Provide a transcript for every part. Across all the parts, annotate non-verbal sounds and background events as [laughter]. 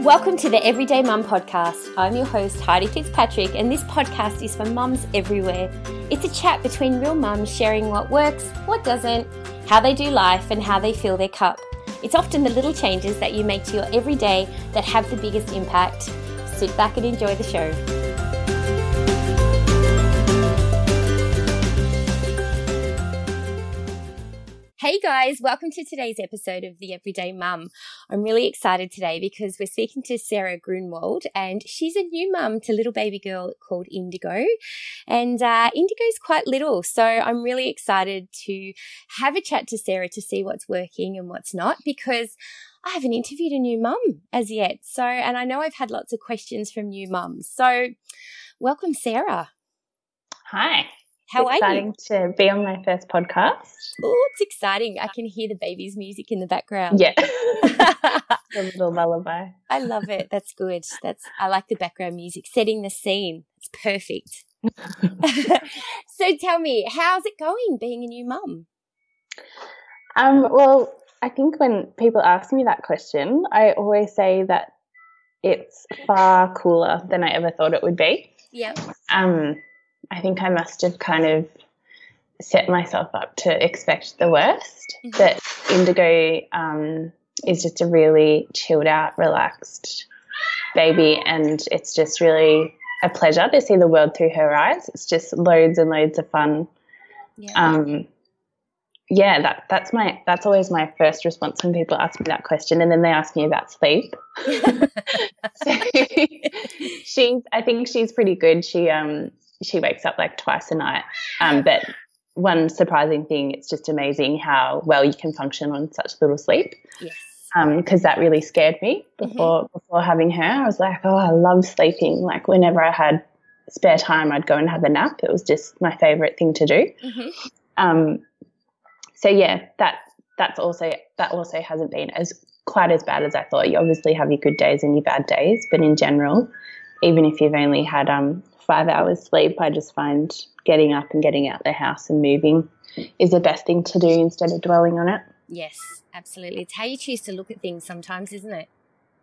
Welcome to the Everyday Mum podcast. I'm your host, Heidi Fitzpatrick, and this podcast is for mums everywhere. It's a chat between real mums sharing what works, what doesn't, how they do life, and how they fill their cup. It's often the little changes that you make to your everyday that have the biggest impact. Sit back and enjoy the show. Hey guys, welcome to today's episode of The Everyday Mum. I'm really excited today because we're speaking to Sarah Groenewald and she's a new mum to little baby girl called Indigo. And uh, Indigo's quite little, so I'm really excited to have a chat to Sarah to see what's working and what's not because I haven't interviewed a new mum as yet. So, and I know I've had lots of questions from new mums. So, welcome, Sarah. Hi. How it's are you? exciting to be on my first podcast. Oh, it's exciting. I can hear the baby's music in the background. Yeah. [laughs] [laughs] a little lullaby. I love it. That's good. That's I like the background music, setting the scene. It's perfect. [laughs] so tell me, how's it going being a new mum? Um, well, I think when people ask me that question, I always say that it's far cooler than I ever thought it would be. Yeah. Um, I think I must have kind of set myself up to expect the worst. Mhm. But Indigo um, is just a really chilled out, relaxed baby, and it's just really a pleasure to see the world through her eyes. It's just loads and loads of fun. Yeah. Um, yeah, that that's my that's always my first response when people ask me that question, and then they ask me about sleep. [laughs] [laughs] so [laughs] she's I think she's pretty good. She um she wakes up like twice a night. Um, but one surprising thing, it's just amazing how well you can function on such little sleep. yes. Because that really scared me before before having her. I was like, oh, I love sleeping. Like whenever I had spare time, I'd go and have a nap. It was just my favorite thing to do. hmm Um, so yeah, that that's also that also hasn't been as quite as bad as I thought. You obviously have your good days and your bad days, but in general, even if you've only had um, five hours sleep, I just find getting up and getting out the house and moving is the best thing to do instead of dwelling on it. Yes, absolutely. It's how you choose to look at things sometimes, isn't it?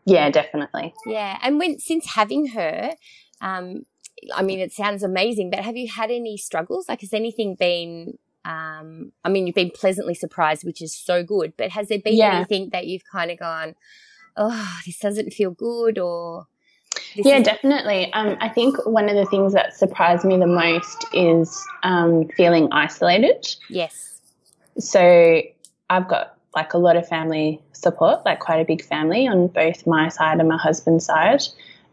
Yeah, definitely. Yeah. And when since having her, um, I mean, it sounds amazing, but have you had any struggles? Like, has anything been? Um, I mean, you've been pleasantly surprised, which is so good. But has there been Yeah. anything that you've kind of gone, "Oh, this doesn't feel good," or this Yeah, is- definitely. Um, I think one of the things that surprised me the most is um, feeling isolated. yes, So I've got like a lot of family support, like quite a big family on both my side and my husband's side.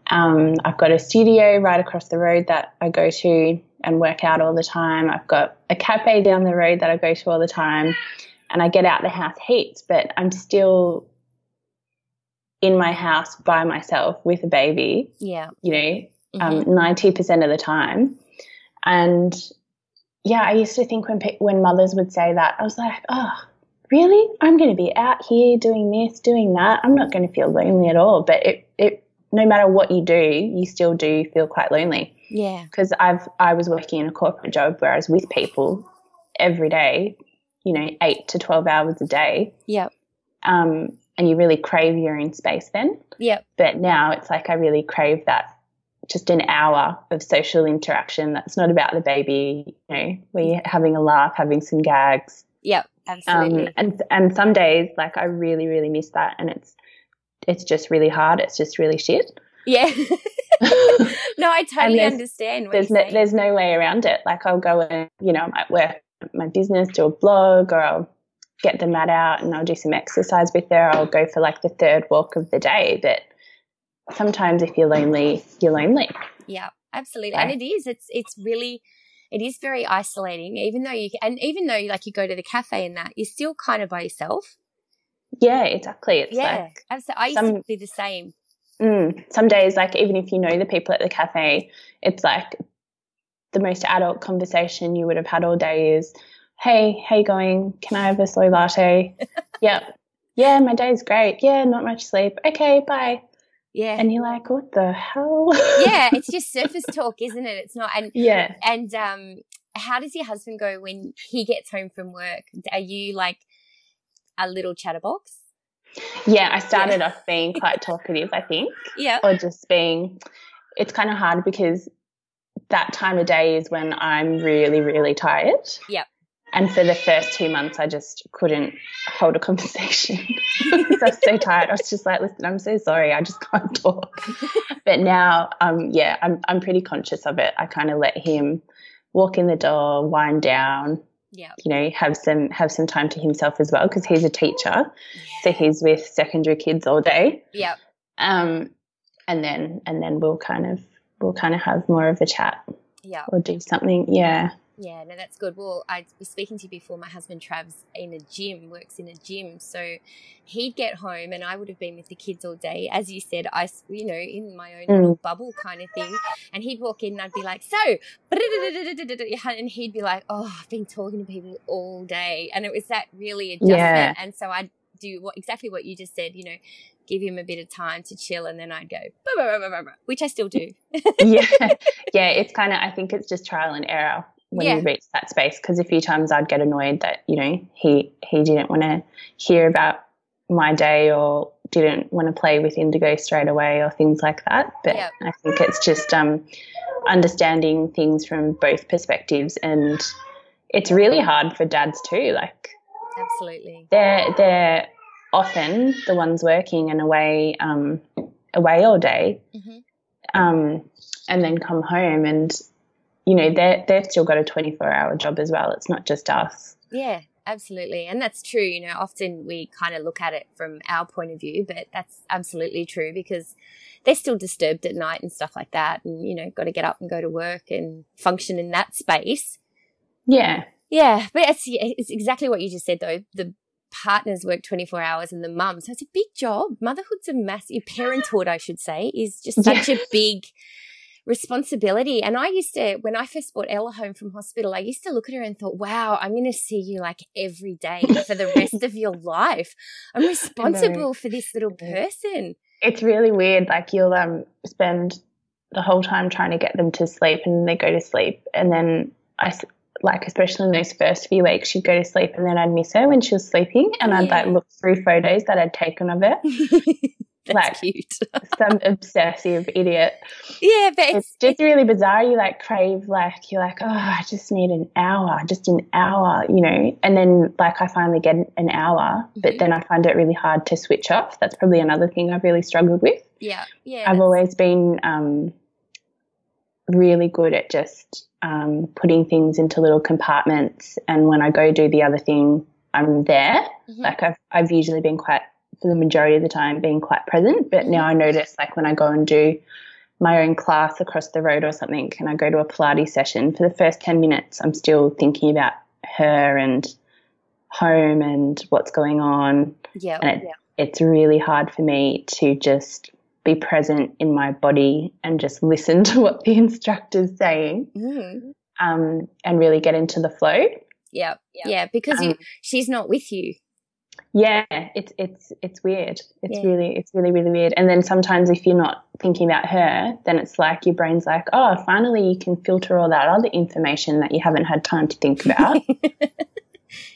Um, I've got a studio right across the road that I go to and work out all the time. I've got a cafe down the road that I go to all the time, and I get out the house heaps, but I'm still in my house by myself with a baby yeah, you know, um, ninety percent of the time. And yeah, I used to think when when mothers would say that, I was like, oh, really? I'm going to be out here doing this, doing that. I'm not going to feel lonely at all. But it it no matter what you do, you still do feel quite lonely yeah, because I've I was working in a corporate job where I was with people every day, you know, eight to twelve hours a day. yeah, Um, and you really crave your own space then yeah, but now it's like I really crave that just an hour of social interaction that's not about the baby, you know, where you're having a laugh, having some gags. yeah, Um, absolutely. and and some days like I really, really miss that and it's it's just really hard. It's just really shit. yeah. [laughs] no, I totally there's- understand what There's you're no, saying. there's no way around it. Like I'll go and you know, I might work my business, do a blog or I'll get the mat out and I'll do some exercise with her. I'll go for like the third walk of the day. But sometimes if you're lonely, you're lonely. Yeah, absolutely. And it is. It's it's really it is very isolating. Even though you and even though like you go to the cafe and that, you're still kind of by yourself. Yeah, exactly. It's yeah, like absolutely. I used to some- be the same. mm, some days, like even if you know the people at the cafe, it's like the most adult conversation you would have had all day is, "Hey, how you going? Can I have a soy latte?" [laughs] yep. Yeah, my day's great. Yeah, not much sleep. Okay, bye. Yeah, And you're like, what the hell? yeah. It's [laughs] just surface talk, isn't it? It's not. And yeah. and um, how does your husband go when he gets home from work? Are you like a little chatterbox? Yeah, I started yeah. off being quite talkative, I think. Yeah. Or just being, it's kind of hard because that time of day is when I'm really, really tired. Yep. And for the first two months, I just couldn't hold a conversation [laughs] because I was so tired. I was just like, listen, I'm so sorry. I just can't talk. but now, um, yeah, I'm, I'm pretty conscious of it. I kind of let him walk in the door, wind down, yeah. you know, have some, have some time to himself as well because he's a teacher. So he's with secondary kids all day. Yeah. Um, and then, and then we'll kind of, we'll kind of have more of a chat. Yeah. Or do something. Yeah. Yeah, no, that's good. Well, I was speaking to you before. My husband Trav's in a gym, works in a gym, so he'd get home, and I would have been with the kids all day, as you said. I, you know, in my own mm. little bubble kind of thing, and he'd walk in, and I'd be like, "So," [laughs] and he'd be like, "Oh, I've been talking to people all day," and it was that really adjustment. Yeah. And so I'd do what exactly what you just said. You know, give him a bit of time to chill, and then I'd go, bah, bah, bah, which I still do. yeah, [laughs] yeah. It's kind of. I think it's just trial and error when yeah. you reach that space because a few times I'd get annoyed that you know he he didn't want to hear about my day or didn't want to play with Indigo straight away or things like that. But yep. I think it's just um, understanding things from both perspectives, and it's really hard for dads too. Like, absolutely, they're they're often the ones working and away um, away all day, mm-hmm. um, and then come home and you know, they they've still got a 24 hour job as well. It's not just us. Yeah, absolutely. And that's true. You know, often we kind of look at it from our point of view, but that's absolutely true because they're still disturbed at night and stuff like that. And, you know, got to get up and go to work and function in that space. Yeah. Yeah. But it's, it's exactly what you just said, though. The partners work 24 hours and the mum. So it's a big job. Motherhood's a massive, parenthood, I should say, is just [laughs] such yeah. a big responsibility. And I used to, when I first brought Ella home from hospital, I used to look at her and thought, wow, I'm going to see you like every day [laughs] for the rest of your life. I'm responsible for this little person. It's really weird. Like you'll um, spend the whole time trying to get them to sleep and they go to sleep. And then I, like, especially in those first few weeks, she'd go to sleep and then I'd miss her when she was sleeping. And yeah. I'd like look through photos that I'd taken of her. [laughs] [laughs] Like, cute. [laughs] some obsessive idiot. Yeah, but it's, it's just really bizarre. You like crave, like, you're like, oh, I just need an hour, just an hour, you know? And then, like, I finally get an hour, mm-hmm. but then I find it really hard to switch off. That's probably another thing I've really struggled with. Yeah, yeah. I've always been um, really good at just um, putting things into little compartments. And when I go do the other thing, I'm there. Mm-hmm. Like, I've, I've usually been quite for the majority of the time being quite present. But now I notice like when I go and do my own class across the road or something and I go to a Pilates session, for the first 10 minutes, I'm still thinking about her and home and what's going on. Yeah. And it, yeah. it's really hard for me to just be present in my body and just listen [laughs] to what the instructor's saying mm. um, and really get into the flow. Yeah. Yeah. yeah because um, you, she's not with you yeah it's it's it's weird. It's yeah. really it's really really weird. And then sometimes if you're not thinking about her then it's like your brain's like oh finally you can filter all that other information that you haven't had time to think about. [laughs]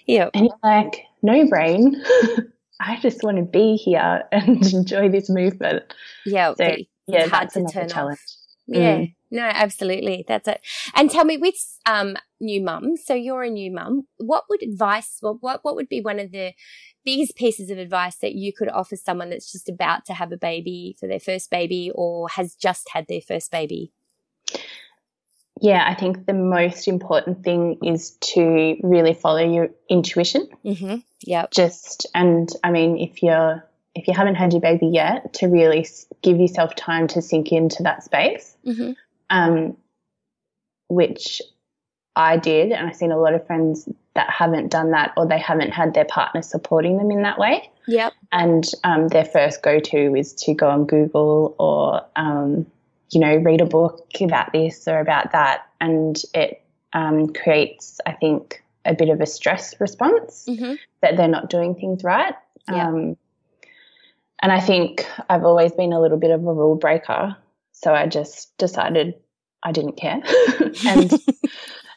Yeah and you're like no brain. [laughs] I just want to be here and [laughs] enjoy this movement. Yeah so yeah that's another challenge off. yeah. Mm. No absolutely that's it and tell me with um new mum so you're a new mum what would advice what, what what would be one of the biggest pieces of advice that you could offer someone that's just about to have a baby for their first baby or has just had their first baby? Yeah, I think the most important thing is to really follow your intuition. Mm-hmm. Yeah. Just, and I mean, if you're, if you haven't had your baby yet, to really give yourself time to sink into that space, mm-hmm. Um, which I did, and I've seen a lot of friends that haven't done that or they haven't had their partner supporting them in that way. Yep. And um, their first go to is to go on Google or, um, you know, read a book about this or about that. And it um, creates, I think, a bit of a stress response mm-hmm. that they're not doing things right. Yep. Um, and I think I've always been a little bit of a rule breaker. So I just decided I didn't care. [laughs] and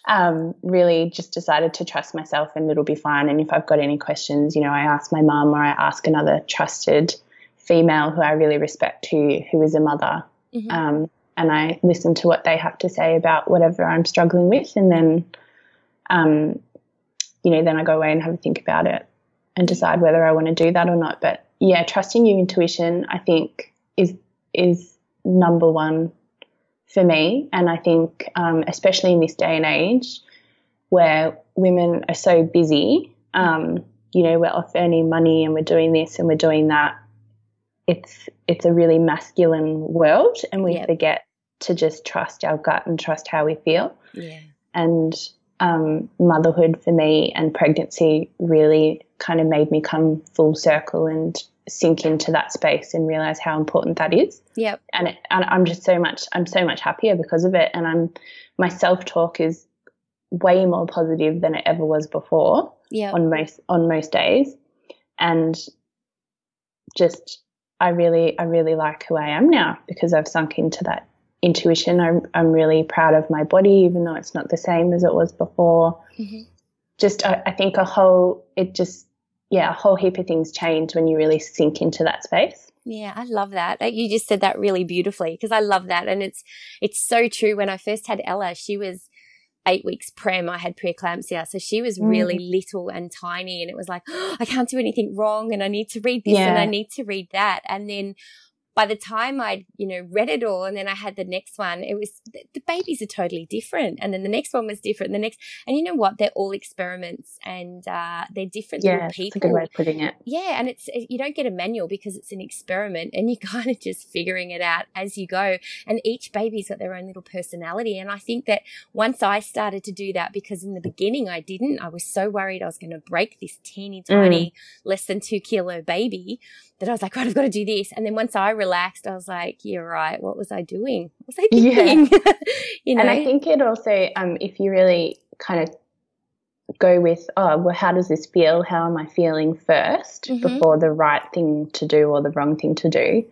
um, really just decided to trust myself and it'll be fine. And if I've got any questions, you know, I ask my mum or I ask another trusted female who I really respect who who is a mother. Mm-hmm. Um, and I listen to what they have to say about whatever I'm struggling with, and then, um, you know, then I go away and have a think about it and decide whether I want to do that or not. But yeah, trusting your intuition, I think, is is number one for me. And I think, um, especially in this day and age, where women are so busy, um, you know, we're off earning money and we're doing this and we're doing that. It's it's a really masculine world, and we yep. forget to just trust our gut and trust how we feel. Yeah. And um, motherhood for me and pregnancy really kind of made me come full circle and sink into that space and realize how important that is. Yep. And, it, and I'm just so much I'm so much happier because of it and I'm my self-talk is way more positive than it ever was before. Yeah. On most on most days. And just I really I really like who I am now because I've sunk into that intuition. I'm I'm really proud of my body even though it's not the same as it was before. Mm-hmm. Just I, I think a whole it just yeah, a whole heap of things change when you really sink into that space. Yeah, I love that. You just said that really beautifully because I love that, and it's it's so true. When I first had Ella, she was eight weeks prem. I had preeclampsia, so she was really mm. little and tiny, and it was like oh, [gasps] I can't do anything wrong, and I need to read this yeah. and I need to read that, and then by the time I'd, you know, read it all and then I had the next one, it was the, the babies are totally different. And then the next one was different. The next, and you know what? They're all experiments and uh, they're different yeah, little people. That's a good way of putting it. Yeah. And it's, you don't get a manual because it's an experiment and you're [laughs] kind of just figuring it out as you go. And each baby's got their own little personality. And I think that once I started to do that, because in the beginning I didn't, I was so worried I was going to break this teeny tiny, mm. less than two kilo baby that I was like, right, I've got to do this. And then once I relaxed, I was like, you're right. What was I doing? What was I thinking? Yeah. [laughs] you know? And I think it also, um, if you really kind of go with, oh, well, how does this feel? How am I feeling 1st mm-hmm. before the right thing to do or the wrong thing to do?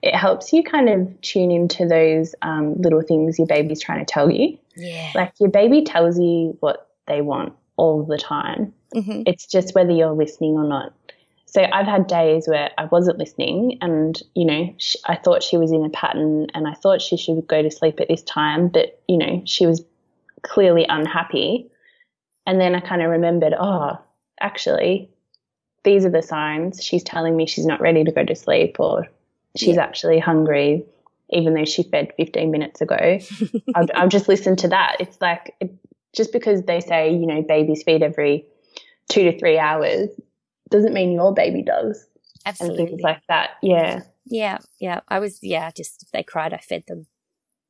It helps you kind of tune into those um, little things your baby's trying to tell you. Yeah. Like your baby tells you what they want all the time. Mm-hmm. It's just whether you're listening or not. So I've had days where I wasn't listening, and you know, she, I thought she was in a pattern, and I thought she should go to sleep at this time, but you know, she was clearly unhappy. And then I kind of remembered, oh, actually, these are the signs. She's telling me she's not ready to go to sleep, or she's yeah. actually hungry, even though she fed 15 minutes ago. [laughs] I'll, I'll, just listen to that. It's like it, just because they say, you know, babies feed every two to three hours doesn't mean your baby does. Absolutely. And things like that. Yeah. Yeah. Yeah. I was, yeah, just if they cried, I fed them.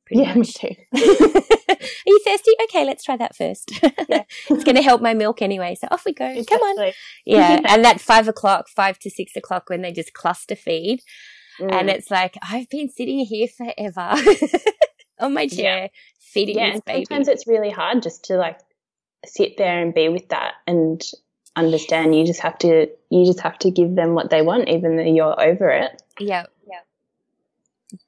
yeah, much. me too. [laughs] Are you thirsty? Okay, let's try that first. [laughs] Yeah. it's going to help my milk anyway. So off we go. Exactly. Come on. Yeah. [laughs] and that five o'clock, five to six o'clock when they just cluster feed. Mm. And it's like, I've been sitting here forever on my chair yeah. feeding yeah, this baby. Sometimes it's really hard just to like sit there and be with that and understand. You just have to you just have to give them what they want, even though you're over it. Yeah, yeah,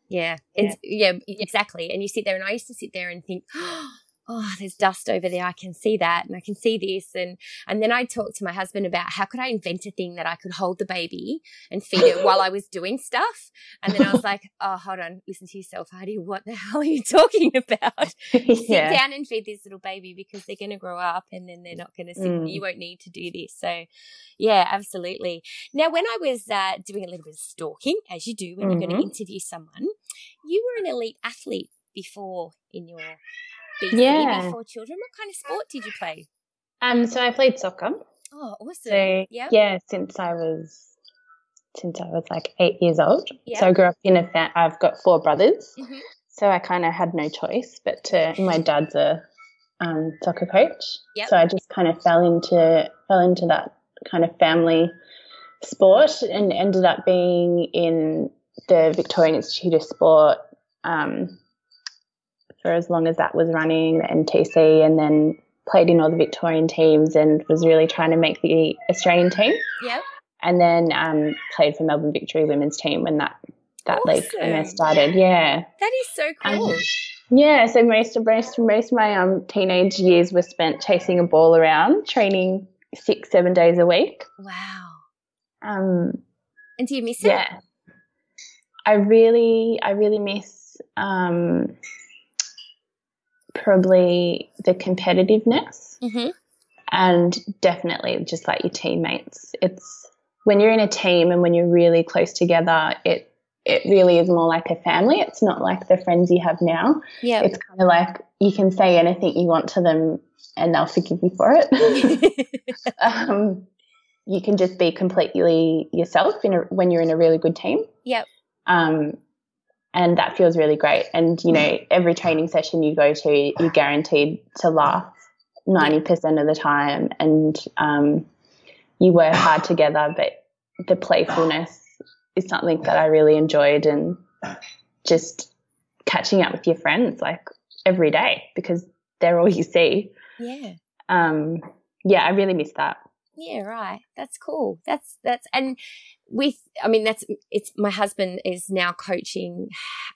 yeah. It's yeah, exactly. And you sit there, and I used to sit there and think. [gasps] Oh, oh, there's dust over there. I can see that and I can see this. And, and then I talked to my husband about how could I invent a thing that I could hold the baby and feed it while I was doing stuff. And then I was like, oh, hold on, listen to yourself, Heidi. What the [laughs] hell are you talking [laughs] about? [laughs] yeah. Sit down and feed this little baby because they're going to grow up and then they're not going to. Mm. You won't need to do this. So yeah, absolutely. Now, when I was uh, doing a little bit of stalking, as you do when mm-hmm. you're going to interview someone, you were an elite athlete before in your BC yeah. before children. What kind of sport did you play? Um, so I played soccer. Oh, awesome! So, yeah, yeah, since I was since I was like eight years old. Yep. So I grew up in a fa- I've got four brothers, mm-hmm. so I kind of had no choice but to. My dad's a um, soccer coach, yep. so I just kind of fell into fell into that kind of family sport and ended up being in the Victorian Institute of Sport um, for as long as that was running, and TC and then played in all the Victorian teams and was really trying to make the Australian team. Yep. And then um, played for Melbourne Victory women's team when that that awesome. league started. Yeah. That is so cool. Um, Yeah, so most of most most of my um teenage years were spent chasing a ball around, training six seven days a week. Wow. Um, And do you miss it? yeah, I really I really miss um probably the competitiveness Mm-hmm. and definitely just like your teammates. It's when you're in a team and when you're really close together, it it really is more like a family. It's not like the friends you have now. Yeah. It's kind of like you can say anything you want to them and they'll forgive you for it. [laughs] um, you can just be completely yourself in a, when you're in a really good team. Yep. Um, and that feels really great. And you know, every training session you go to, you're guaranteed to laugh ninety percent of the time, and um, you work hard together. But the playfulness is something that I really enjoyed, and just catching up with your friends like every day because they're all you see. yeah. Um, yeah, I really miss that. Yeah, right. That's cool. That's that's and with I mean that's it's my husband is now coaching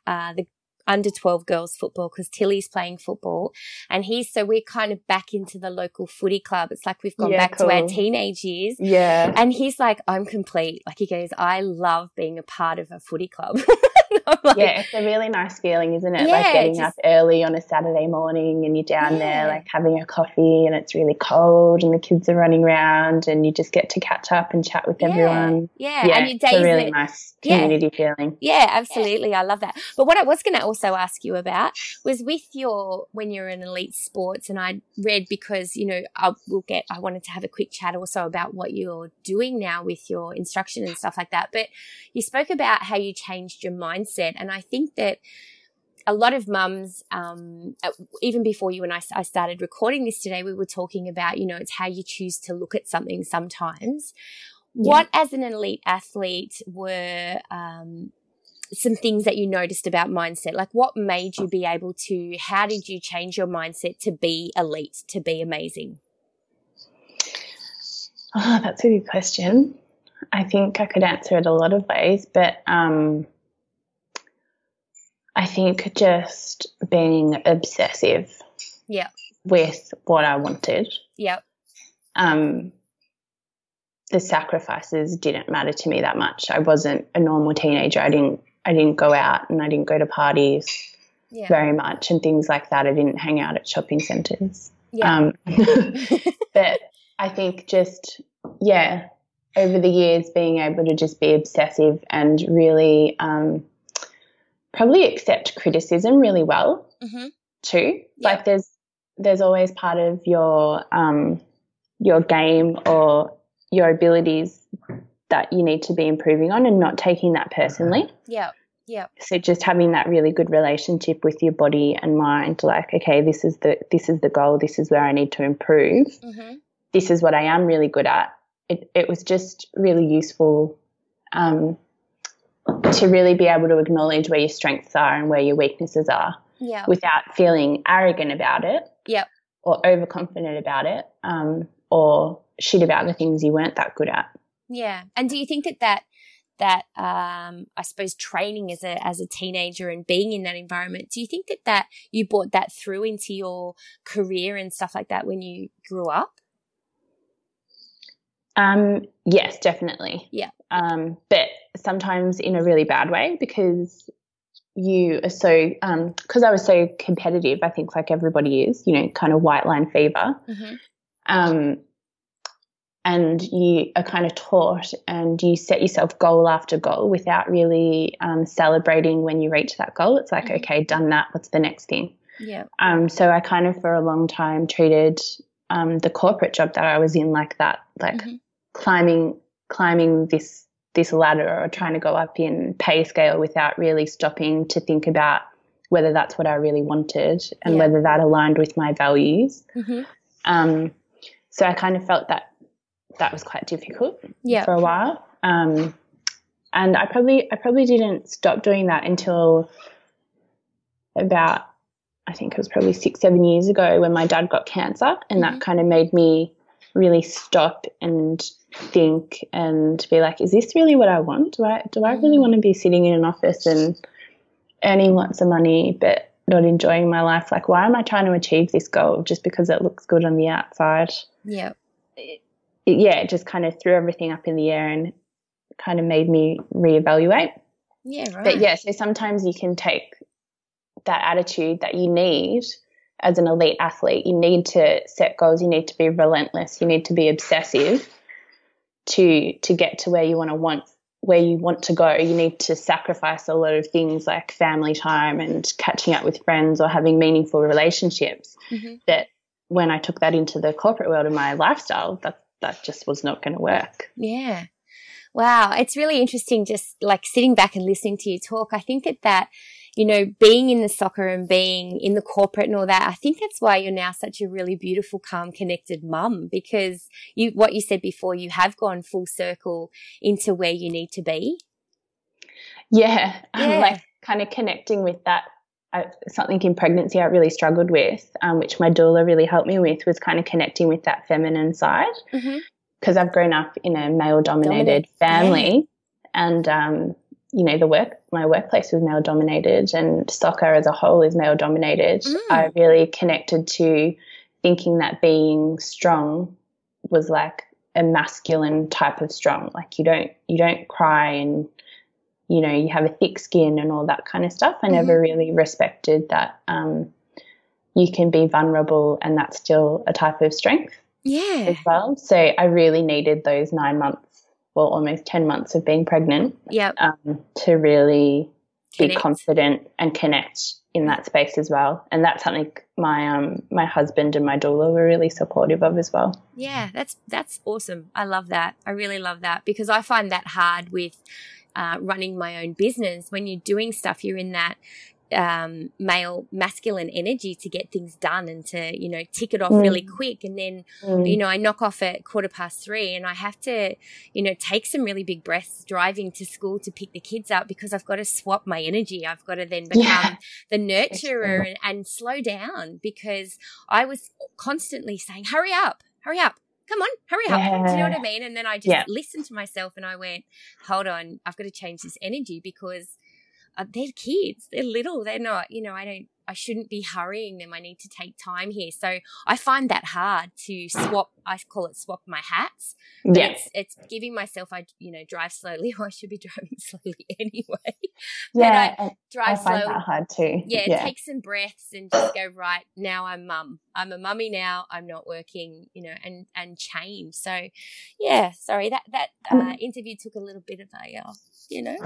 uh the under 12 girls football because Tilly's playing football and he's so we're kind of back into the local footy club. It's like we've gone Yeah, back to our teenage years. Yeah. And he's like, I'm complete. Like he goes, I love being a part of a footy club. [laughs] [laughs] Like, yeah, it's a really nice feeling, isn't it? Yeah, like getting just- up early on a Saturday morning and you're down Yeah. there like having a coffee and it's really cold and the kids are running around and you just get to catch up and chat with yeah, everyone. Yeah. Yeah, and your it's days a really nice Yeah. community feeling. Yeah, absolutely. I love that. But what I was going to also ask you about was with your when you're in elite sports, and I read because you know I will get. I wanted to have a quick chat also about what you're doing now with your instruction and stuff like that. But you spoke about how you changed your mindset, and I think that a lot of mums, um, even before you and I, I started recording this today, we were talking about, you know, it's how you choose to look at something sometimes. What, as an elite athlete, were um, some things that you noticed about mindset? Like, what made you be able to, how did you change your mindset to be elite, to be amazing? Oh, that's a good question. I think I could answer it a lot of ways, but um, I think just being obsessive Yeah. with what I wanted. Yep. um, the sacrifices didn't matter to me that much. I wasn't a normal teenager. I didn't I didn't go out and I didn't go to parties Yeah. very much and things like that. I didn't hang out at shopping centres. Yeah. Um, [laughs] [laughs] but I think just yeah, over the years being able to just be obsessive and really um, probably accept criticism really well hmm too. Yeah. Like there's there's always part of your um your game or your abilities that you need to be improving on and not taking that personally. Yeah. Yep. So just having that really good relationship with your body and mind like okay this is the this is the goal this is where I need to improve. hmm This is what I am really good at. It it was just really useful um to really be able to acknowledge where your strengths are and where your weaknesses are Yeah. without feeling arrogant about it Yep. or overconfident about it um, or shit about the things you weren't that good at. Yeah. And do you think that that that um I suppose training as a as a teenager and being in that environment, do you think that that you brought that through into your career and stuff like that when you grew up? Um, yes, definitely. Yeah. Um, but sometimes in a really bad way because you are so because I was so competitive. I think like everybody is, you know, kind of white line fever. Mm-hmm. um, and you are kind of taught and you set yourself goal after goal without really um, celebrating when you reach that goal. It's like, Mhm. okay, done that. What's the next thing? Yeah. Um, so I kind of for a long time treated um, the corporate job that I was in like that, like Mhm. Climbing climbing this this ladder or trying to go up in pay scale without really stopping to think about whether that's what I really wanted and Yeah. whether that aligned with my values. Mm-hmm. Um, so I kind of felt that that was quite difficult Yeah. for a while. Um, and I probably I probably didn't stop doing that until about I think it was probably six seven years ago when my dad got cancer, and Mhm. that kind of made me really stop and think and be like, is this really what I want? Do I do I really Mm. want to be sitting in an office and earning lots of money, but not enjoying my life. Like, why am I trying to achieve this goal just because it looks good on the outside? Yeah. It, yeah, it just kind of threw everything up in the air and kind of made me reevaluate. Yeah, right. But yeah, so sometimes you can take that attitude that you need as an elite athlete. You need to set goals, you need to be relentless, you need to be obsessive to to get to where you want to want where you want to go, you need to sacrifice a lot of things like family time and catching up with friends or having meaningful relationships. Mhm. That when I took that into the corporate world and my lifestyle, that that just was not going to work. Yeah. Wow. It's really interesting just like sitting back and listening to you talk. I think that that, you know, being in the soccer and being in the corporate and all that, I think that's why you're now such a really beautiful, calm, connected mum because you, what you said before, you have gone full circle into where you need to be. Yeah, Yeah. like kind of connecting with that. I, something in pregnancy I really struggled with, um, which my doula really helped me with, was kind of connecting with that feminine side. Mm-hmm. because I've grown up in a male dominated family and um, you know the work my workplace was male dominated and soccer as a whole is male dominated Mm. I really connected to thinking that being strong was like a masculine type of strong like you don't you don't cry and you know you have a thick skin and all that kind of stuff I never really respected that um, you can be vulnerable and that's still a type of strength Yeah. as well. So I really needed those nine months, well, almost 10 months of being pregnant Yep. um, to really be confident and connect in that space as well. And that's something my um, my husband and my doula were really supportive of as well. Yeah, that's that's awesome. I love that. I really love that because I find that hard with uh, running my own business. When you're doing stuff, you're in that um, male masculine energy to get things done and to you know tick it off really Mm. quick, and then Mm. you know I knock off at quarter past three, and I have to you know take some really big breaths driving to school to pick the kids up because I've got to swap my energy. I've got to then become Yeah. the [laughs] nurturer and, and slow down because I was constantly saying, hurry up, hurry up. Come on, hurry up. Do you know what I mean? And then I just Yeah. listened to myself and I went, hold on, I've got to change this energy because Uh, they're kids. They're little. They're not, you know, I don't, I shouldn't be hurrying them. I need to take time here. So I find that hard to swap. I call it swap my hats. Yeah. It's, it's giving myself, I, you know, drive slowly [laughs] or I should be driving [laughs] slowly anyway. [laughs] Yeah. I Drive find slowly that hard too. yeah, take some breaths and just go right now i'm mum i'm a mummy now i'm not working you know and and change so yeah sorry that that uh, interview took a little bit of a uh, you know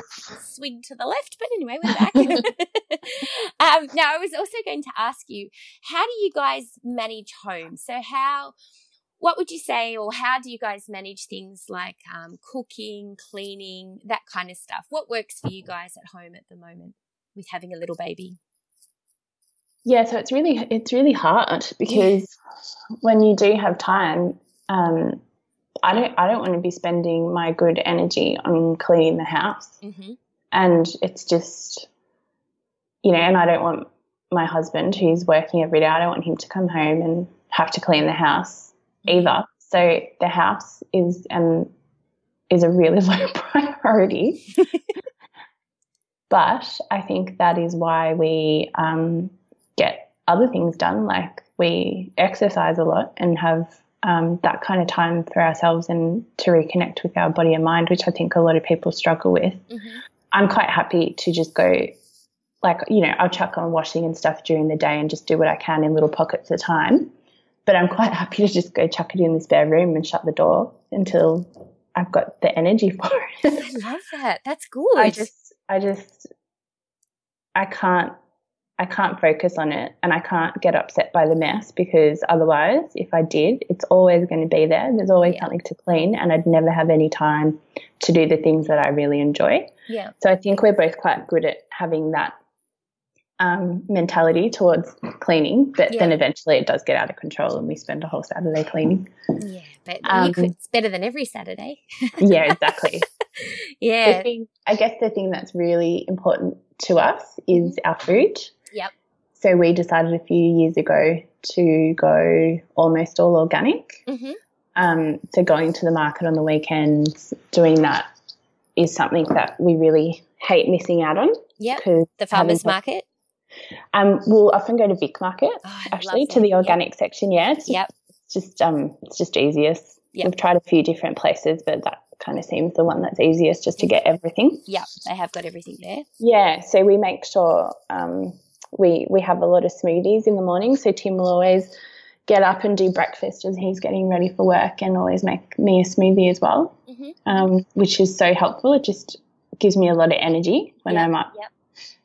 swing to the left but anyway we're back [laughs] um now i was also going to ask you how do you guys manage home? So how what would you say or how do you guys manage things like um, cooking cleaning that kind of stuff? What works for you guys at home at the moment with having a little baby? Yeah, so it's really it's really hard because when you do have time, um, I don't I don't want to be spending my good energy on cleaning the house, mm-hmm. and it's just you know, and I don't want my husband who's working every day. I don't want him to come home and have to clean the house either. So the house is um is a really [laughs] low priority. [laughs] but I think that is why we um, get other things done. Like we exercise a lot and have um, that kind of time for ourselves and to reconnect with our body and mind, which I think a lot of people struggle with. Mm-hmm. I'm quite happy to just go, like, you know, I'll chuck on washing and stuff during the day and just do what I can in little pockets of time. But I'm quite [laughs] happy to just go chuck it in the spare room and shut the door until I've got the energy [laughs] for it. I love that. That's good. I just, I just, I can't, I can't focus on it and I can't get upset by the mess because otherwise, if I did, it's always going to be there. There's always Yeah. something to clean and I'd never have any time to do the things that I really enjoy. yeah. So I think we're both quite good at having that um, mentality towards cleaning, but then eventually it does get out of control and we spend a whole Saturday cleaning. Yeah. But Um, could, it's better than every Saturday. [laughs] yeah, exactly. [laughs] Yeah. Thing, I guess the thing that's really important to us is our food. Yep. So we decided a few years ago to go almost all organic. Mm-hmm. Um, so going to the market on the weekends, doing that is something that we really hate missing out on Yep. because The farmer's market. Um, we'll often go to Vic Market oh, actually to the organic yep. section. Yeah, it's yep. just um, it's just easiest. Yep. We've tried a few different places, but that kind of seems the one that's easiest just to get everything. Yeah, they have got everything there. Yeah, so we make sure um, we we have a lot of smoothies in the morning. So Tim will always get up and do breakfast as he's getting ready for work, and always make me a smoothie as well, mm-hmm. um, which is so helpful. It just gives me a lot of energy when yep. I'm up yep.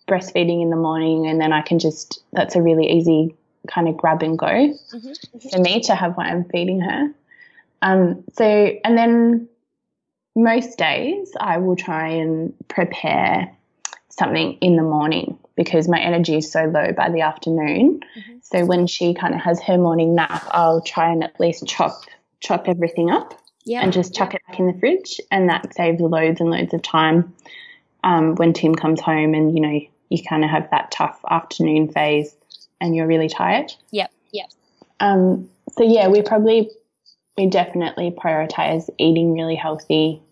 Breastfeeding in the morning, and then I can just that's a really easy kind of grab and go mm-hmm. mm-hmm. for me to have while I'm feeding her. Um, so, and then most days I will try and prepare something in the morning because my energy is so low by the afternoon. Mm-hmm. So when she kind of has her morning nap, I'll try and at least chop chop everything up yep. and just chuck yep. it back in the fridge, and that saves loads and loads of time um, when Tim comes home and you know you kind of have that tough afternoon phase and you're really tired. Yep. Yep. Um, so yeah, we probably we definitely prioritize eating really healthy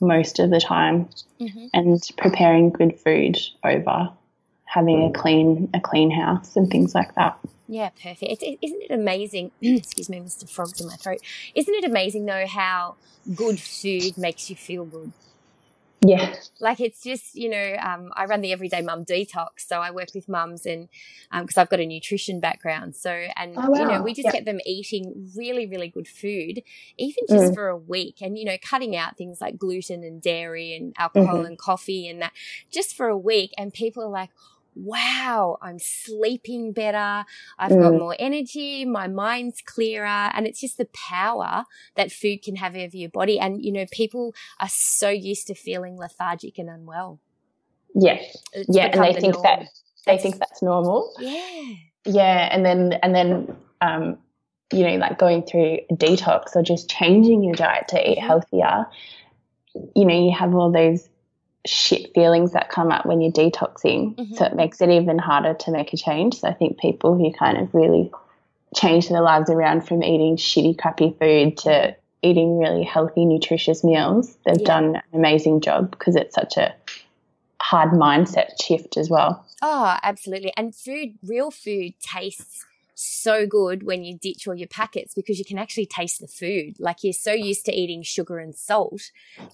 most of the time mm-hmm. and preparing good food over having a clean a clean house and things like that. Yeah, perfect. is isn't it amazing? [clears throat] excuse me, Mr. Frog's in my throat. Isn't it amazing though how good food makes you feel good? Yeah. Like it's just, you know, um, I run the Everyday Mum Detox. So I work with mums and, because um, I've got a nutrition background. So, and, oh, wow. you know, we just get them eating really, really good food, even just mm. for a week and, you know, cutting out things like gluten and dairy and alcohol mm-hmm. and coffee and that just for a week. And people are like, wow, I'm sleeping better. I've mm. got more energy. My mind's clearer. And it's just the power that food can have over your body. And, you know, people are so used to feeling lethargic and unwell. Yeah. It's yeah. And they the think norm. that, they that's, think that's normal. Yeah. Yeah. And then, and then, um, you know, like going through a detox or just changing your diet to eat mm-hmm. healthier, you know, you have all those shit feelings that come up when you're detoxing. Mm-hmm. So it makes it even harder to make a change. So I think people who kind of really change their lives around from eating shitty, crappy food to eating really healthy, nutritious meals, they've yeah. done an amazing job because it's such a hard mindset shift as well. Oh, absolutely. And food, real food tastes so good when you ditch all your packets because you can actually taste the food. Like you're so used to eating sugar and salt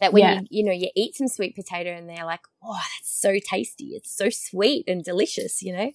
that when yeah. you, you know, you eat some sweet potato and they're like, oh, that's so tasty. It's so sweet and delicious, you know?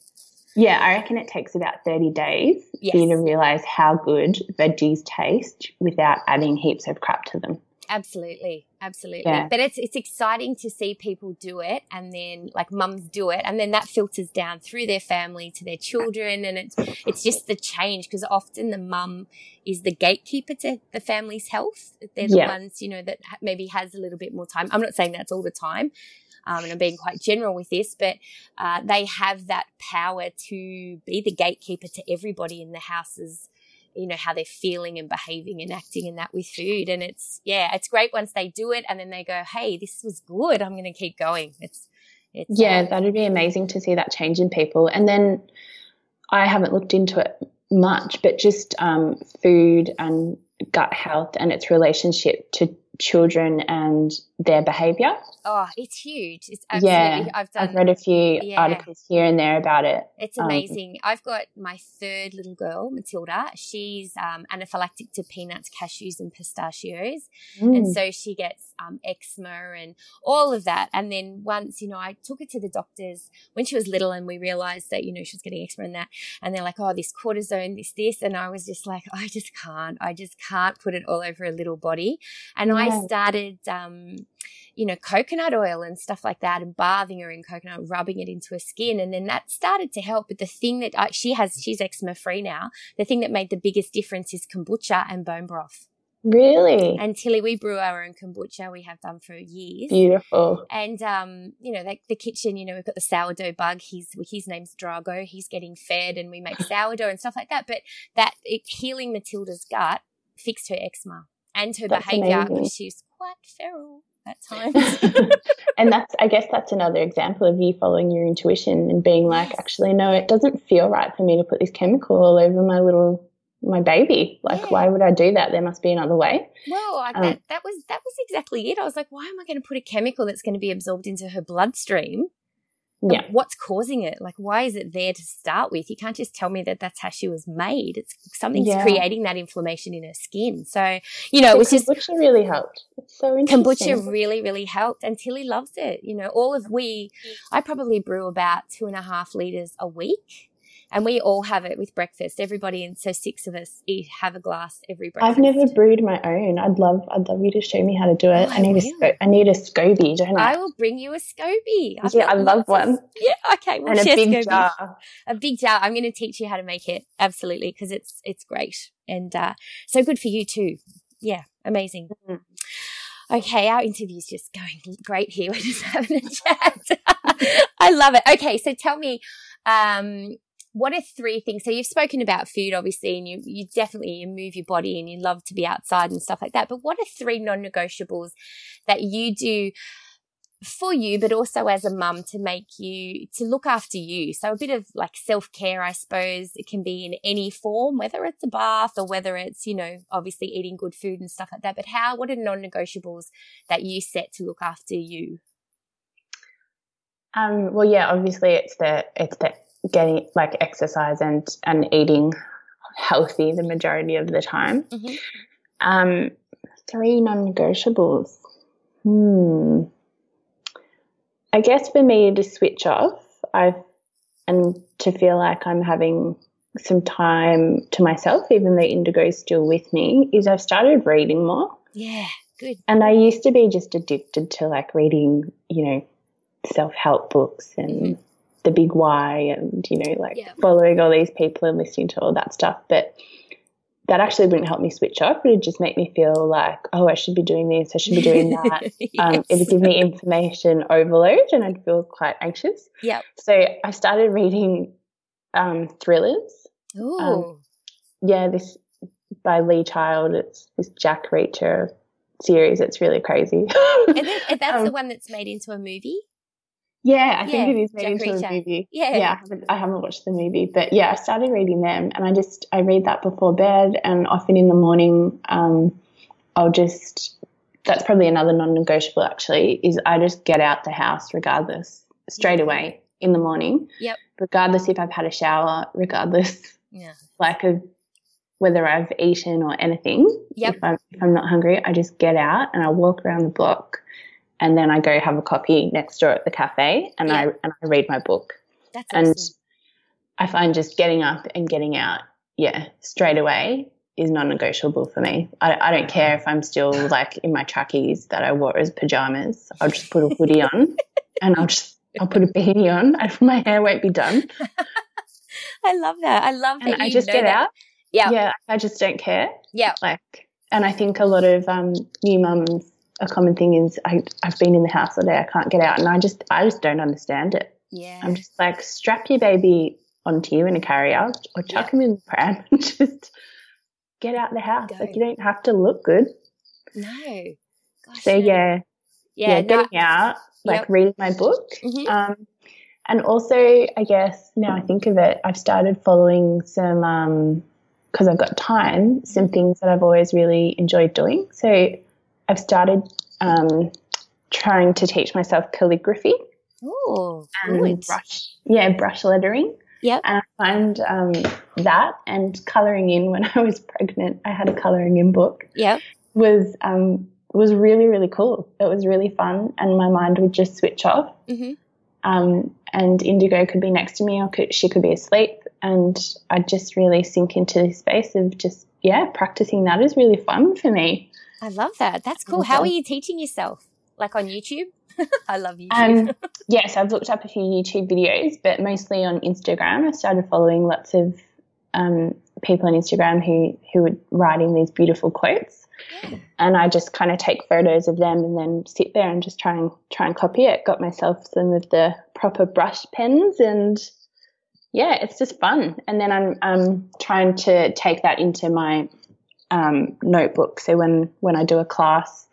Yeah, I reckon it takes about 30 days yes. for you to realize how good veggies taste without adding heaps of crap to them. Absolutely. Absolutely. Yeah. But it's it's exciting to see people do it and then like mums do it and then that filters down through their family to their children and it's it's just the change because often the mum is the gatekeeper to the family's health. They're the yeah. ones, you know, that maybe has a little bit more time. I'm not saying that's all the time. Um, and I'm being quite general with this, but uh, they have that power to be the gatekeeper to everybody in the house's you know, how they're feeling and behaving and acting and that with food. And it's, yeah, it's great once they do it and then they go, Hey, this was good. I'm going to keep going. It's, it's, yeah, um, that'd be amazing to see that change in people. And then I haven't looked into it much, but just um, food and gut health and its relationship to children and their behavior. Oh, it's huge. It's absolutely. Yeah, I've done. I've read a few yeah. articles here and there about it. It's um, amazing. Um, I've got my third little girl, Matilda. She's um, anaphylactic to peanuts, cashews, and pistachios, mm. and so she gets um, eczema and all of that. And then once, you know, I took her to the doctors when she was little, and we realized that you know she was getting eczema and that, and they're like, oh, this cortisone, this, this, and I was just like, I just can't. I just can't put it all over a little body, and yeah. I started. Um, you know, coconut oil and stuff like that and bathing her in coconut, rubbing it into her skin. And then that started to help. But the thing that I, she has, she's eczema free now. The thing that made the biggest difference is kombucha and bone broth. Really? And Tilly, we brew our own kombucha. We have done for years. Beautiful. And um, you know, like the kitchen, you know, we've got the sourdough bug. He's his name's Drago. He's getting fed, and we make sourdough and stuff like that. But that it, healing Matilda's gut fixed her eczema and her That's behavior because she's quite feral at times. [laughs] [laughs] and that's, I guess, that's another example of you following your intuition and being like, actually, no, it doesn't feel right for me to put this chemical all over my little my baby. Like, yeah. why would I do that? There must be another way. Well, I, um, that, that was that was exactly it. I was like, why am I going to put a chemical that's going to be absorbed into her bloodstream Yeah. What's causing it? Like, why is it there to start with? You can't just tell me that that's how she was made. It's something's Yeah. creating that inflammation in her skin. So, you know, it was just kombucha really helped. It's so interesting. kombucha really, really helped. And Tilly loves it. You know, all of we, I probably brew about two and a half liters a week. And we all have it with breakfast. Everybody, and so six of us eat have a glass every breakfast. I've never brewed my own. I'd love, I'd love you to show me how to do it. Oh, I need a, sco- need a SCOBY, don't I? I will bring you a SCOBY. I've Yeah, I love lots of- one. [laughs] Yeah, okay. We'll and a big SCOBYs. jar. A big jar. I'm going to teach you how to make it. Absolutely, because it's it's great and uh, so good for you too. Yeah, amazing. Mhm. Okay, our interview's just going great here. [laughs] We're just having a chat. [laughs] I love it. Okay, so tell me, um, what are three things? So you've spoken about food, obviously, and you you definitely you move your body and you love to be outside and stuff like that. But what are three non-negotiables that you do for you, but also as a mum to make you to look after you? So a bit of like self-care, I suppose. It can be in any form, whether it's a bath or whether it's you know obviously eating good food and stuff like that. But how? What are non-negotiables that you set to look after you? Um, well, yeah, obviously it's the it's the getting like exercise and and eating healthy the majority of the time. Mhm. Um, three non-negotiables. Hmm. I guess for me to switch off, I've and to feel like I'm having some time to myself, even though Indigo's still with me, is I've started reading more. Yeah, good. And I used to be just addicted to like reading, you know, self help books and the big why and, you know, like Yeah. following all these people and listening to all that stuff. But that actually wouldn't help me switch off. It would just make me feel like, oh, I should be doing this, I should be doing [laughs] that. Um, it would give me information overload and I'd feel quite anxious. Yep. So I started reading um, thrillers. Ooh. Yeah, this by Lee Child. It's this Jack Reacher series. It's really crazy. and, then, and that's [laughs] um, the one that's made into a movie. Yeah, I think Yeah, it is made Jack into Reacher. a movie. Yeah. yeah. I haven't, I haven't watched the movie, but yeah, I started reading them, and I just I read that before bed, and often in the morning, um, I'll just that's probably another non-negotiable actually is I just get out the house regardless straight Yeah. away in the morning. Yep. Regardless if I've had a shower, regardless Yeah. [laughs] like of whether I've eaten or anything. Yep. If I'm if I'm not hungry, I just get out and I walk around the block, and then I go have a coffee next door at the cafe, and I and I read my book. That's And awesome. I find just getting up and getting out, yeah, straight away is non-negotiable for me. I, I don't care if I'm still like in my trackies that I wore as pajamas. I'll just put a hoodie [laughs] on, and I'll just I'll put a beanie on. [laughs] and My hair won't be done, [laughs] I love that. I love that and I just get that. out. Yeah. Yeah, I just don't care. Yeah. like and i think a lot of um, new mums a common thing is I, i've been in the house all day i can't get out and i just i just don't understand it Yeah. i'm just like strap your baby onto you in a carrier or chuck Yeah. him in the pram [laughs] and just get out the house Go. like you don't have to look good no. Gosh, so no. yeah Yeah. yeah, no, getting out like Yep. reading my book Mhm. um, and also i guess now i think of it i've started following some um because i've got time some things that i've always really enjoyed doing so i've started um, trying to teach myself calligraphy. Oh, and brush yeah brush lettering. Yep. and i find um, that and coloring in when [laughs] i was pregnant. I had a coloring in book. Yep. was um, was really really cool. It was really fun and my mind would just switch off. Hmm um, and Indigo could be next to me, or could, she could be asleep, and I'd just really sink into this space of just yeah, practicing. That is really fun for me. I love that. That's cool. How are you teaching yourself? Like on YouTube? [laughs] I love YouTube. Um, [laughs] yes, I've looked up a few YouTube videos, but mostly on Instagram. I started following lots of um, people on Instagram who who were writing these beautiful quotes, Yeah. and I just kind of take photos of them and then sit there and just try and try and copy it. Got myself some of the proper brush pens and yeah, it's just fun. And then I'm um, trying to take that into my um, notebook. So when when I do a class,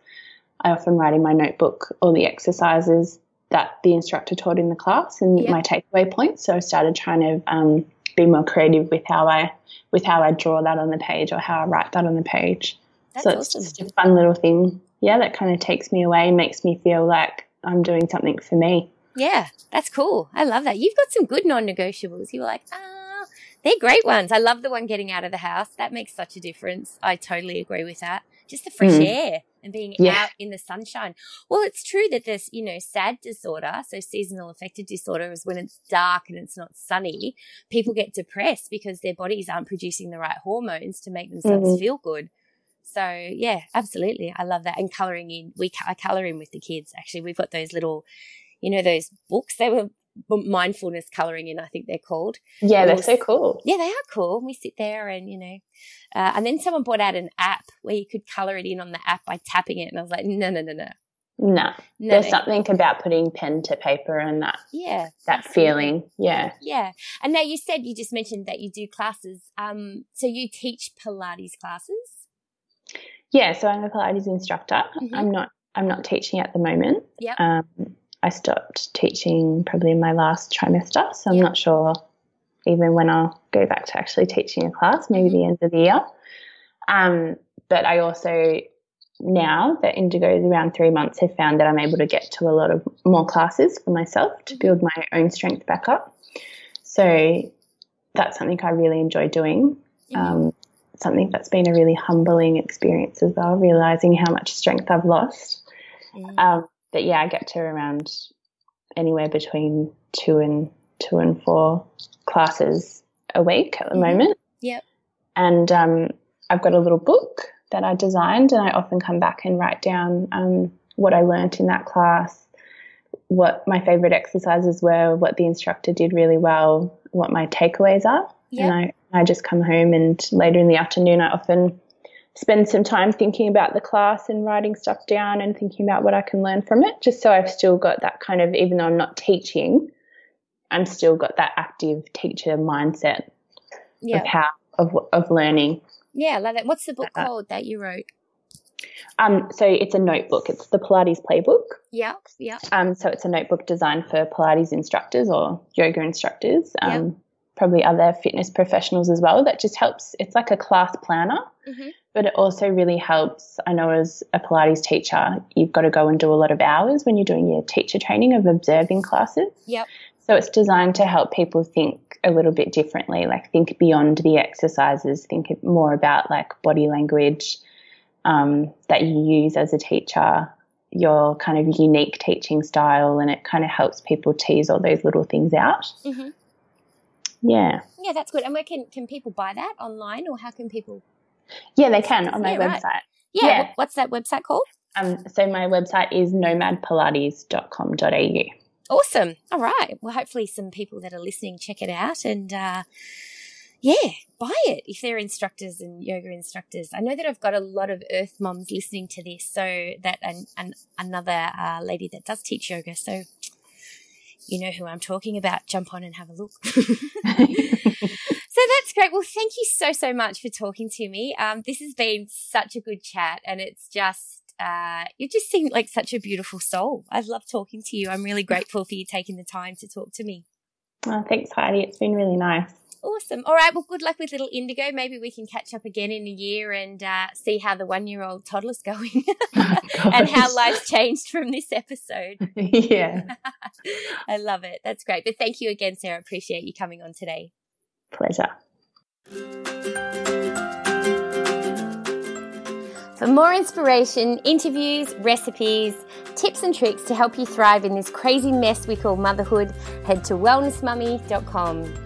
I often write in my notebook all the exercises that the instructor taught in the class and my takeaway points. So I started trying to um, be more creative with how I with how I draw that on the page or how I write that on the page. That's so it's awesome. just a fun little thing. Yeah, that kind of takes me away and makes me feel like I'm doing something for me. Yeah, that's cool. I love that. You've got some good non negotiables. You were like, ah, they're great ones. I love the one getting out of the house. That makes such a difference. I totally agree with that. Just the fresh mm. air and being yeah. out in the sunshine. Well, it's true that this, you know, SAD disorder, so seasonal affective disorder is when it's dark and it's not sunny, people get depressed because their bodies aren't producing the right hormones to make themselves mm-hmm. feel good. So yeah, absolutely. I love that. And coloring in, we, I color in with the kids. Actually, we've got those little, you know, those books. They were mindfulness coloring in, I think they're called. Yeah, they're so cool. Yeah, they are cool. We sit there and, you know, uh, and then someone brought out an app where you could color it in on the app by tapping it. And I was like, no, no, no, no. No, no there's something about putting pen to paper and that. Yeah, that feeling. Yeah, yeah. And now you said you just mentioned that you do classes. Um, so you teach Pilates classes. Yeah, so I'm a Pilates instructor. Mm-hmm. I'm not. I'm not teaching at the moment. Yeah. Um, I stopped teaching probably in my last trimester, so I'm yep. not sure even when I'll go back to actually teaching a class, maybe the end of the year. Um, but I also now that Indigo is around three months, have found that I'm able to get to a lot of more classes for myself to build my own strength back up. So that's something I really enjoy doing. Um, something that's been a really humbling experience as well, realizing how much strength I've lost. Mm. Um, but yeah, I get to around anywhere between two and two and four classes a week at the mm-hmm. moment. Yep. And um, I've got a little book that I designed, and I often come back and write down um, what I learnt in that class, what my favorite exercises were, what the instructor did really well, what my takeaways are. Yep. And I, I just come home, and later in the afternoon, I often spend some time thinking about the class and writing stuff down and thinking about what I can learn from it, just so I've still got that kind of, even though I'm not teaching, I'm still got that active teacher mindset yeah. of how of of learning. Yeah, like that. What's the book uh, called that you wrote? Um, so it's a notebook. It's the Pilates Playbook. Yeah, yeah. Um, so it's a notebook designed for Pilates instructors or yoga instructors. Um, yep. Probably other fitness professionals as well. That just helps. It's like a class planner, mm-hmm. but it also really helps. I know as a Pilates teacher, you've got to go and do a lot of hours when you're doing your teacher training of observing classes. Yep. So it's designed to help people think a little bit differently, like think beyond the exercises, think more about like body language um, that you use as a teacher, your kind of unique teaching style, and it kind of helps people tease all those little things out. Mm-hmm. Yeah. Yeah, that's good. And where can, can people buy that online or how can people? Yeah, they can on my yeah, website. Right. Yeah. yeah. What's that website called? Um, so my website is nomadpilates.com.au. Awesome. All right. Well, hopefully, some people that are listening check it out and, uh, yeah, buy it if they're instructors and yoga instructors. I know that I've got a lot of Earth moms listening to this, so that and, and another uh, lady that does teach yoga. So you know who I'm talking about. Jump on and have a look. [laughs] so that's great. Well, thank you so so much for talking to me. Um, this has been such a good chat, and it's just uh, you just seem like such a beautiful soul. I love talking to you. I'm really grateful for you taking the time to talk to me. Oh, thanks, Heidi. It's been really nice. Awesome. All right. Well, good luck with little Indigo. Maybe we can catch up again in a year and uh, see how the one year old toddler's [laughs] going oh, [laughs] and how life's changed from this episode. [laughs] yeah. I love it. That's great. But thank you again, Sarah. Appreciate you coming on today. Pleasure. For more inspiration, interviews, recipes, tips, and tricks to help you thrive in this crazy mess we call motherhood, head to wellnessmummy.com.